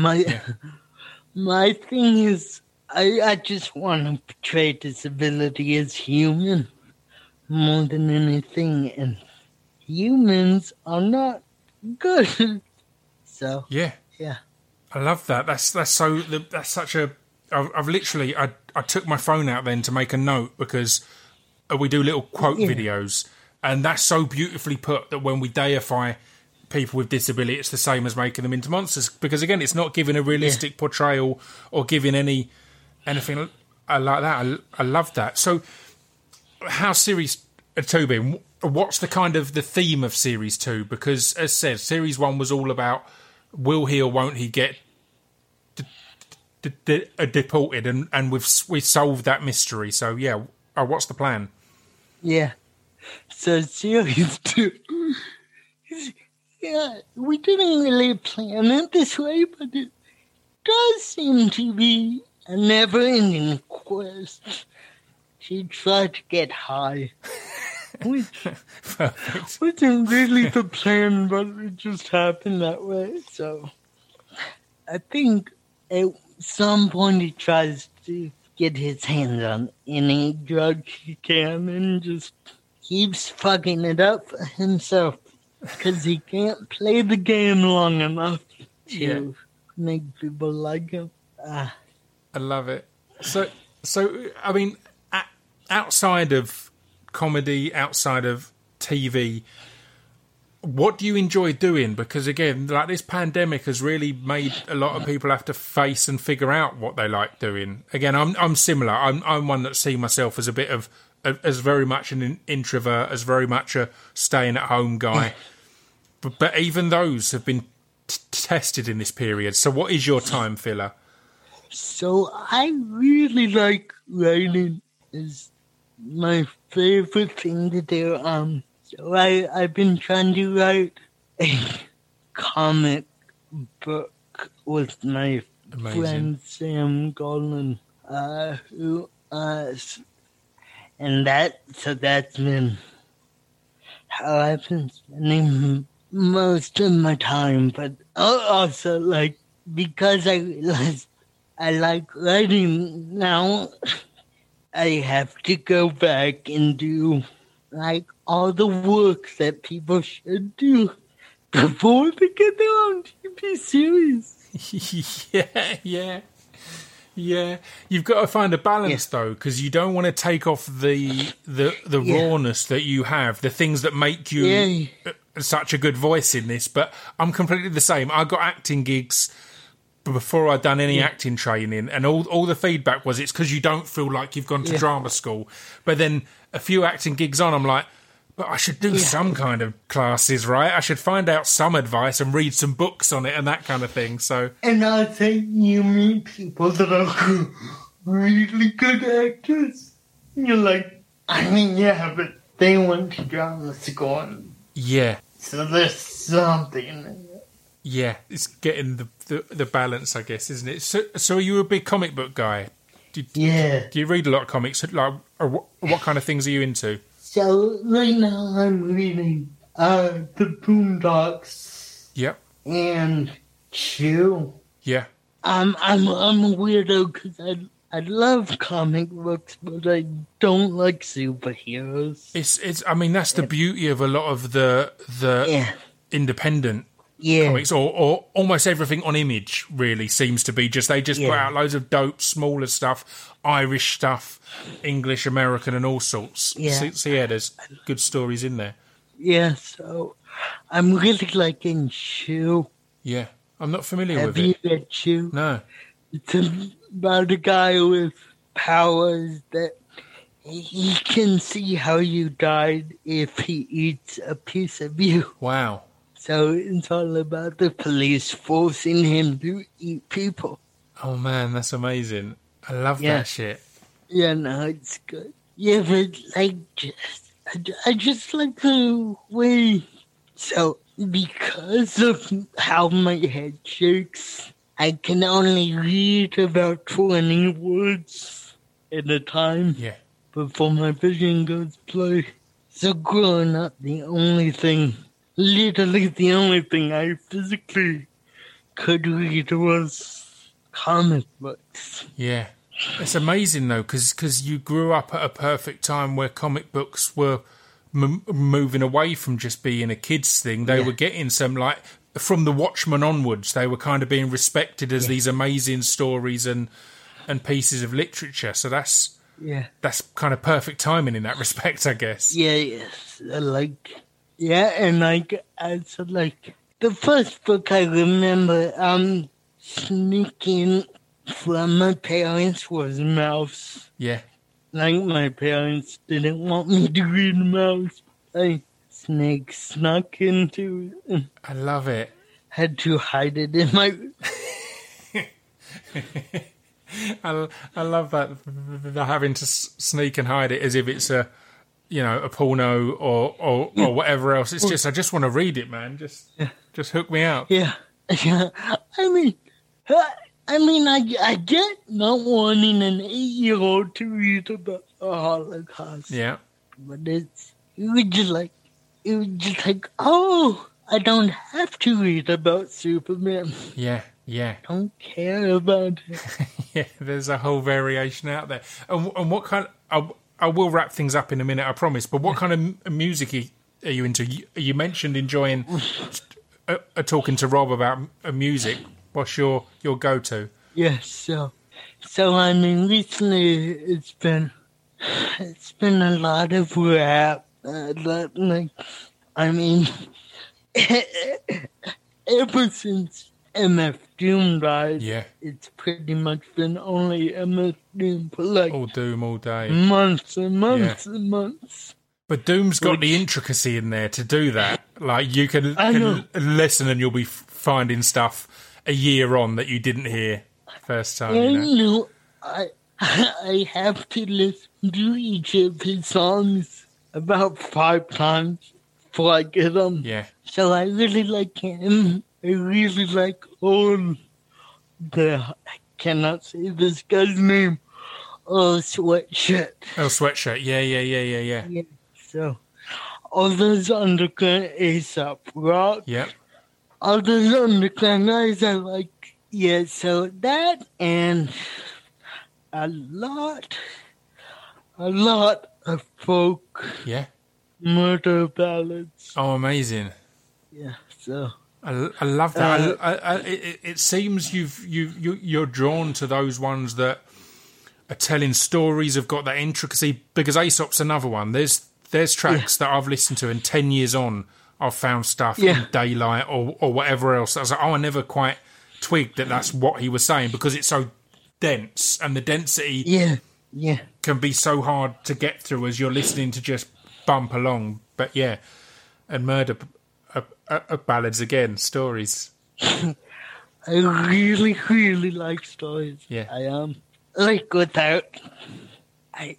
<laughs> my thing is, I I just want to portray disability as human more than anything, and humans are not good. <laughs> so Yeah, yeah, I love that. That's that's so that's such a. I've, I've literally I I took my phone out then to make a note because uh, we do little quote Yeah. videos, and that's so beautifully put that when we deify people with disability, it's the same as making them into monsters. Because again, it's not giving a realistic portrayal or giving any anything uh, like that. I, I love that. So, how series two been? What's the kind of the theme of series two? Because as said, series one was all about will he or won't he get d- d- d- uh, deported, and and we've we solved that mystery. So yeah, uh, what's the plan? yeah. So series two. Yeah, we didn't really plan it this way, but it does seem to be a never-ending quest to try to get high. <laughs> Which <laughs> Perfect. wasn't really the plan, but it just happened that way. So I think at some point he tries to get his hands on any drug he can and just keeps fucking it up for himself because he can't play the game long enough to Yeah. make people like him. Ah, I love it. So, so I mean, outside of comedy, outside of TV, what do you enjoy doing? Because again, like this pandemic has really made a lot of people have to face and figure out what they like doing. Again, I'm I'm similar. I'm I'm one that see myself as a bit of as very much an introvert, as very much a staying at home guy. <laughs> but, but even those have been t- tested in this period. So, what is your time filler? So I really like writing. Is my favorite thing to do. Um, so I I've been trying to write a comic book with my Amazing. friend Sam Golan, uh, who uh, and that so that's been how I've been spending most of my time. But also like because I realized I like writing now. <laughs> I have to go back and do like all the work that people should do before they get their own TV series. <laughs> yeah, yeah, yeah. You've got to find a balance though, because you don't want to take off the the the Yeah. rawness that you have, the things that make you Yeah. such a good voice in this. But I'm completely the same. I got acting gigs before I'd done any acting training, and all all the feedback was it's because you don't feel like you've gone to Yeah. drama school. But then a few acting gigs on, I'm like. But I should do some kind of classes, right? I should find out some advice and read some books on it and that kind of thing. So, And I think you meet people that are really good actors. You're like, I mean, yeah, but they went to drama school, yeah, so there's something. Yeah, it's getting the, the, the balance, I guess, isn't it? So, so are you a big comic book guy? Do, Yeah. do you read a lot of comics? Like, or what, what kind of things are you into? So right now I'm reading uh the Boondocks Yep. and Chew. Yeah. I'm I'm I'm a weirdo because I I love comic books, but I don't like superheroes. It's it's. I mean, that's the beauty of a lot of the the Yeah, independent Yeah. comics, or, or almost everything on Image really seems to be just they just put out loads of dope, smaller stuff, Irish stuff, English, American, and all sorts. Yeah. So, so yeah, there's good stories in there. Yeah, so I'm really liking Chew. Yeah, I'm not familiar Have with you it. read Chew? No. It's about a guy with powers that he can see how you died if he eats a piece of you. Wow. So it's all about the police forcing him to eat people. Oh man, that's amazing. I love Yeah. that shit. Yeah, no, it's good. Yeah, but like, just, I, I just like the way. So, because of how my head shakes, I can only read about 20 words at a time Yeah. before my vision goes blurry. So, growing up, the only thing, literally the only thing I physically could read was comic books. Yeah. It's amazing though, because you grew up at a perfect time where comic books were m- moving away from just being a kids thing. They Yeah. were getting some like from the Watchmen onwards. They were kind of being respected as these amazing stories and and pieces of literature. So that's Yeah. that's kind of perfect timing in that <laughs> respect, I guess. Yeah, yes. Like, yeah, and like, it's like, the first book I remember um sneaking from my parents was Maus. Yeah. Like, my parents didn't want me to read Maus. I snake snuck into it I love it. had to hide it in my. <laughs> I, I love that the having to sneak and hide it as if it's a you know a porno or or, or whatever else. It's just I just want to read it, man. Just yeah. just hook me out. Yeah. <laughs> Yeah. I mean, I- mean, I, I get not wanting an eight year old to read about the Holocaust. Yeah, but it's it was just like it was just like oh I don't have to read about Superman. yeah, yeah, I Don't care about it. <laughs> yeah. There's a whole variation out there. And, and what kind? I, I will wrap things up in a minute, I promise. But what kind of music are- you into? You, mentioned enjoying talking to Rob about music. What's your your go to? Yes, so so I mean recently it's been it's been a lot of rap. Uh, like I mean <laughs> ever since MF Doom died, Yeah, it's pretty much been only MF Doom for like all Doom all day. months and months and months. But Doom's got the intricacy in there to do that. Like you can, can listen and you'll be finding stuff a year on that you didn't hear first time. I You know? know I <laughs> I have to listen to each of his songs about five times before I get them. Yeah, So I really like him. I really like all the I cannot say this guy's name. Oh sweatshirt. oh sweatshirt. Yeah, yeah, yeah, yeah, yeah, Yeah. So all those underground Aesop Rock. yeah. all those underground guys are like, yeah, so that and a lot, a lot of folk yeah. murder ballads. Oh, amazing. Yeah, so I, I love that. Uh, I, I, it, it seems you've you you you're drawn to those ones that are telling stories, have got that intricacy. Because Aesop's another one. There's there's tracks that I've listened to, and ten years on, I've found stuff Yeah. in Daylight or or whatever else. I was like, oh, I never quite twigged that that's what he was saying because it's so dense, and the density yeah, yeah, can be so hard to get through as you're listening to just bump along. But yeah, and murder uh, uh, ballads again, stories. <laughs> I really, really like stories. Yeah. I um like without I,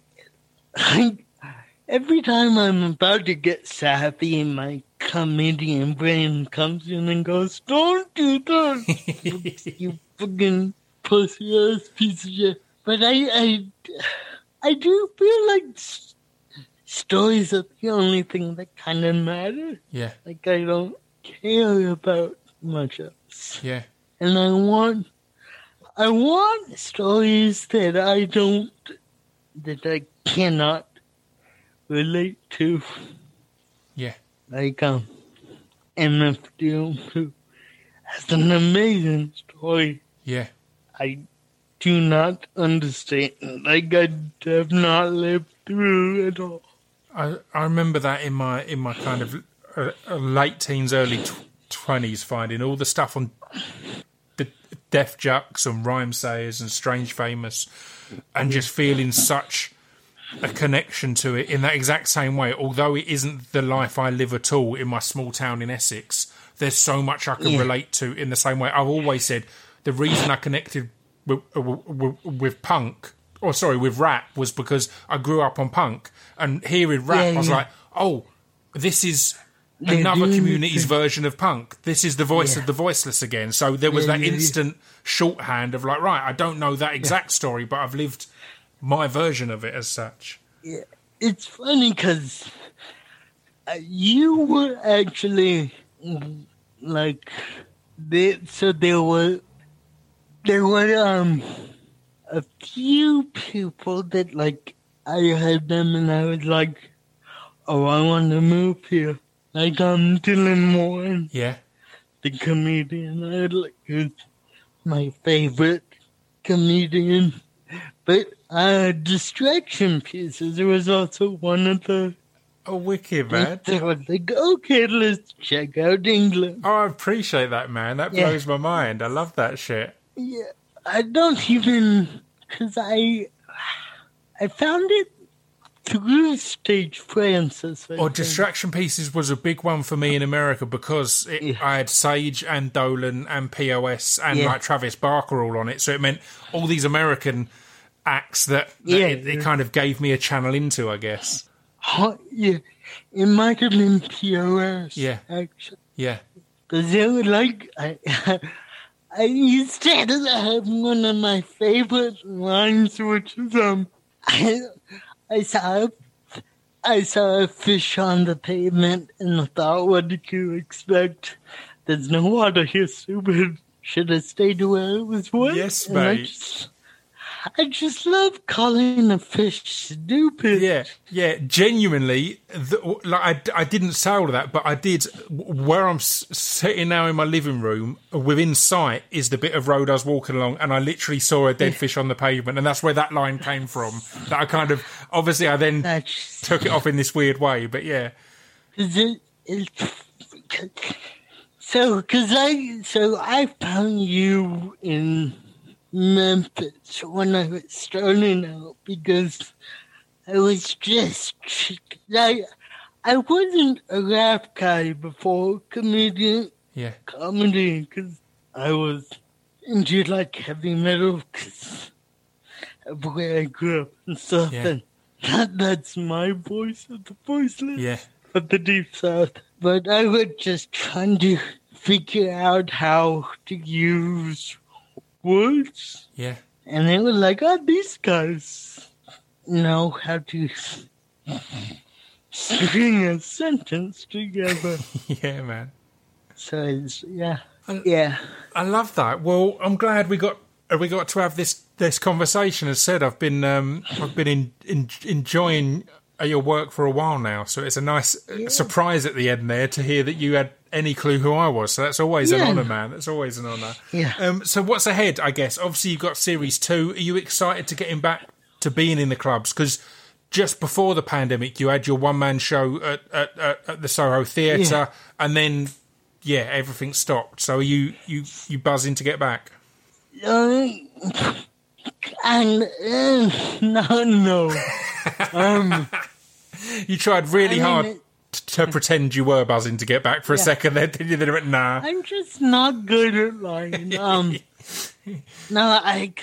I <laughs> every time I'm about to get sappy, my comedian brain comes in and goes, "Don't do that, you <laughs> fucking pussy ass piece of shit." But I, I, I do feel like stories are the only thing that kind of matter. Yeah, Like I don't care about much else yeah, and I want I want stories that I don't that I cannot relate to. yeah, Like um MF Doom who has an amazing story. Yeah. I do not understand. Like I have not lived through it all. I, I remember that in my in my kind of uh, uh, late teens, early twenties, finding all the stuff on the Def Jux and Rhymesayers and Strange Famous, and just feeling such a connection to it in that exact same way. Although it isn't the life I live at all in my small town in Essex, there's so much I can Yeah. relate to in the same way. I've always said the reason I connected with, with, with punk, or sorry, with rap, was because I grew up on punk, and hearing rap, Yeah, I was yeah. like, oh, this is. Another community's version of punk. This is the voice Yeah. of the voiceless again. So there was Yeah, that yeah, yeah. instant shorthand of like, right, I don't know that exact story, but I've lived my version of it as such. It's funny because uh, you were actually like there. So there were there were um a few people that like I heard them and I was like, oh, I want to move here. Like um Dylan Moran, Yeah, the comedian. I like who's my favorite comedian. But uh, distraction pieces There was also one of the oh, wicked man. they were like, okay, let's check out England. Oh, I appreciate that, man. That Yeah. blows my mind. I love that shit. Yeah, I don't even because I I found it through Sage Francis. I Or think. distraction pieces was a big one for me in America because it, Yeah. I had Sage and Dolan and POS and Yeah. like Travis Barker all on it, so it meant all these American acts that, that Yeah, it, it kind of gave me a channel into, I guess. Huh, yeah, it might have been POS. Yeah. actually, Yeah, because they were like I. <laughs> I used to have one of my favorite lines, which is um, I, I saw, a, I saw a fish on the pavement and I thought, what did you expect? There's no water here, stupid. Should have stayed where it was wet. Yes, mate. just, I just love calling a fish stupid. yeah, yeah. Genuinely, the, like I, I didn't say all of that, but I did. Where I'm sitting now in my living room, within sight is the bit of road I was walking along, and I literally saw a dead fish on the pavement, and that's where that line came from. That I kind of obviously I then That's took it off in this weird way, but yeah, Cause it, it, so, cause I, so I found you in Memphis when I was starting out because I was just, like I wasn't a rap guy before comedian yeah, comedy because I was into like heavy metal because of where I grew up and stuff. Yeah. And that, that's my voice of the voiceless yeah, of the deep south. But I was just trying to figure out how to use words. yeah, And they were like, oh, these guys know how to string a sentence together. <laughs> yeah, man. so it's, yeah. Yeah. I love that. Well, I'm glad we got uh, we got to have this this conversation. As said, I've been um, I've been in, in, enjoying your work for a while now, so it's a nice uh surprise at the end there to hear that you had any clue who I was. So that's always an honour, man. That's always an honour. Yeah. Um, so what's ahead? I guess obviously you've got series two. Are you excited to getting back to being in the clubs? Because just before the pandemic, you had your one man show at, at, at, at the Soho Theatre, Yeah. and then yeah, everything stopped. So are you you you buzzing to get back? Uh, and uh, <laughs> no, no. Um, <laughs> You tried really I mean, hard it- to pretend you were buzzing to get back for a second. Then you then went, nah. I'm just not good at lying. <laughs> Um, no, I,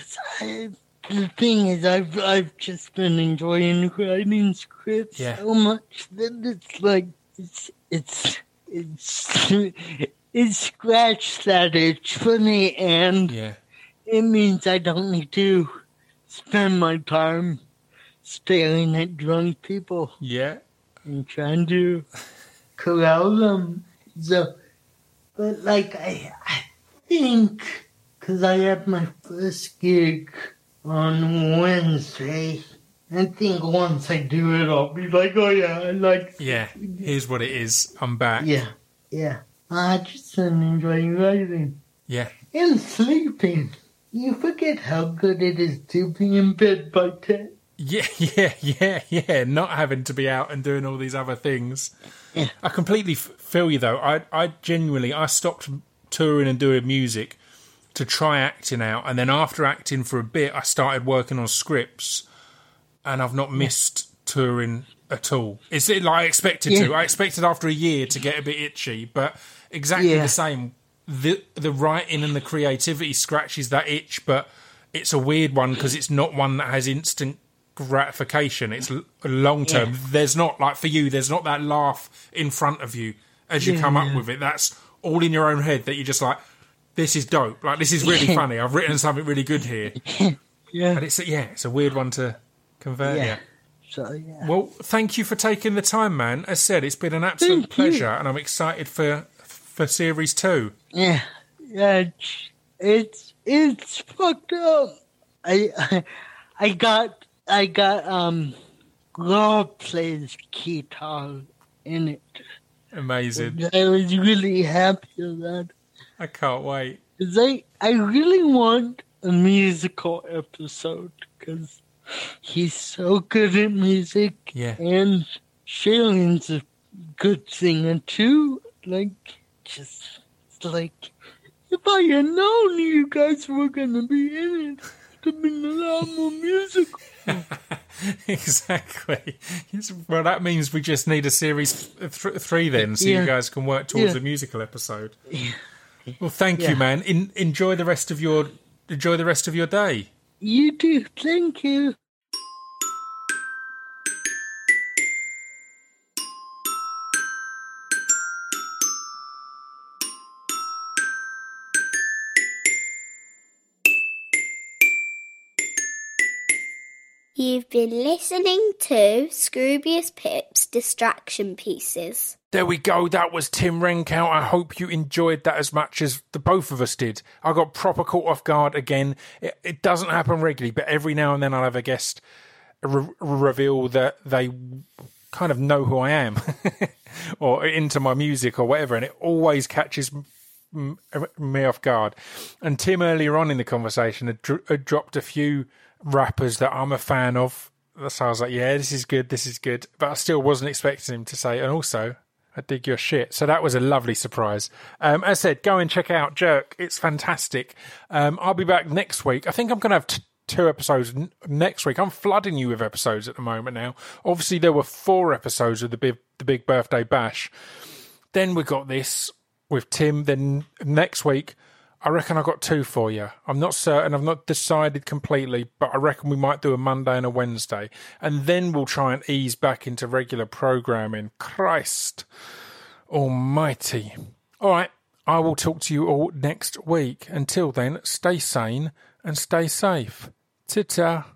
I, the thing is, I've, I've just been enjoying writing scripts Yeah. so much that it's like, it's, it's, it's, it scratched that itch for me, and Yeah, it means I don't need to spend my time staring at drunk people yeah, and trying to corral them. So, but like I, I think because I had my first gig on Wednesday. I think once I do it, I'll be like, oh yeah, I like, yeah. Here's what it is. I'm back. yeah, yeah. I just enjoy writing Yeah. and sleeping. You forget how good it is to be in bed by ten. Yeah, <laughs> yeah, yeah, yeah. Not having to be out and doing all these other things. Yeah. I completely f- feel you though. I, I genuinely, I stopped touring and doing music to try acting out, and then after acting for a bit, I started working on scripts, and I've not missed touring at all. It's it like I expected to. I expected after a year to get a bit itchy, but exactly Yeah. the same. The the writing and the creativity scratches that itch, but it's a weird one because it's not one that has instant gratification. It's long term. Yeah. There's not like for you. There's not that laugh in front of you as you come up Yeah. with it. That's all in your own head. That you're just like, this is dope. Like this is really funny. I've written something really good here. <laughs> Yeah. But it's yeah, it's a weird one to convert. Yeah. Yeah. So yeah. Well, thank you for taking the time, man. As said, it's been an absolute Thank you. pleasure, and I'm excited for for series two. Yeah, yeah, it's it's, fucked up. I, I <laughs> I got I got um God plays guitar in it. Amazing. I was really happy with that. I can't wait. 'Cause I I really want a musical episode because he's so good at music. Yeah. and Shailen's a good singer too. Like, just it's like if I had known you guys were gonna be in it, it'd have been a lot more musical. <laughs> exactly. Yes, Well, that means we just need a series th- three then, so you guys can work towards Yeah. a musical episode. Well, thank Yeah. you, man. In, enjoy the rest of your enjoy the rest of your day. You do, thank you. You've been listening to Scroobius Pip's Distraction Pieces. There we go. That was Tim Renkow. I hope you enjoyed that as much as the both of us did. I got proper caught off guard again. It, it doesn't happen regularly, but every now and then I'll have a guest re- reveal that they kind of know who I am <laughs> or into my music or whatever, and it always catches me off guard. And Tim earlier on in the conversation had, had dropped a few rappers that I'm a fan of. So I was like, yeah, this is good, this is good. But I still wasn't expecting him to say, and also, I dig your shit. So that was a lovely surprise. Um, as I said, go and check out Jerk. It's fantastic. Um, I'll be back next week. I think I'm going to have t- two episodes n- next week. I'm flooding you with episodes at the moment now. Obviously, there were four episodes of the big, the big birthday bash. Then we got this with Tim. Then next week, I reckon I got two for you. I'm not certain. I've not decided completely, but I reckon we might do a Monday and a Wednesday, and then we'll try and ease back into regular programming. Christ Almighty! All right, I will talk to you all next week. Until then, stay sane and stay safe. Ta-ta.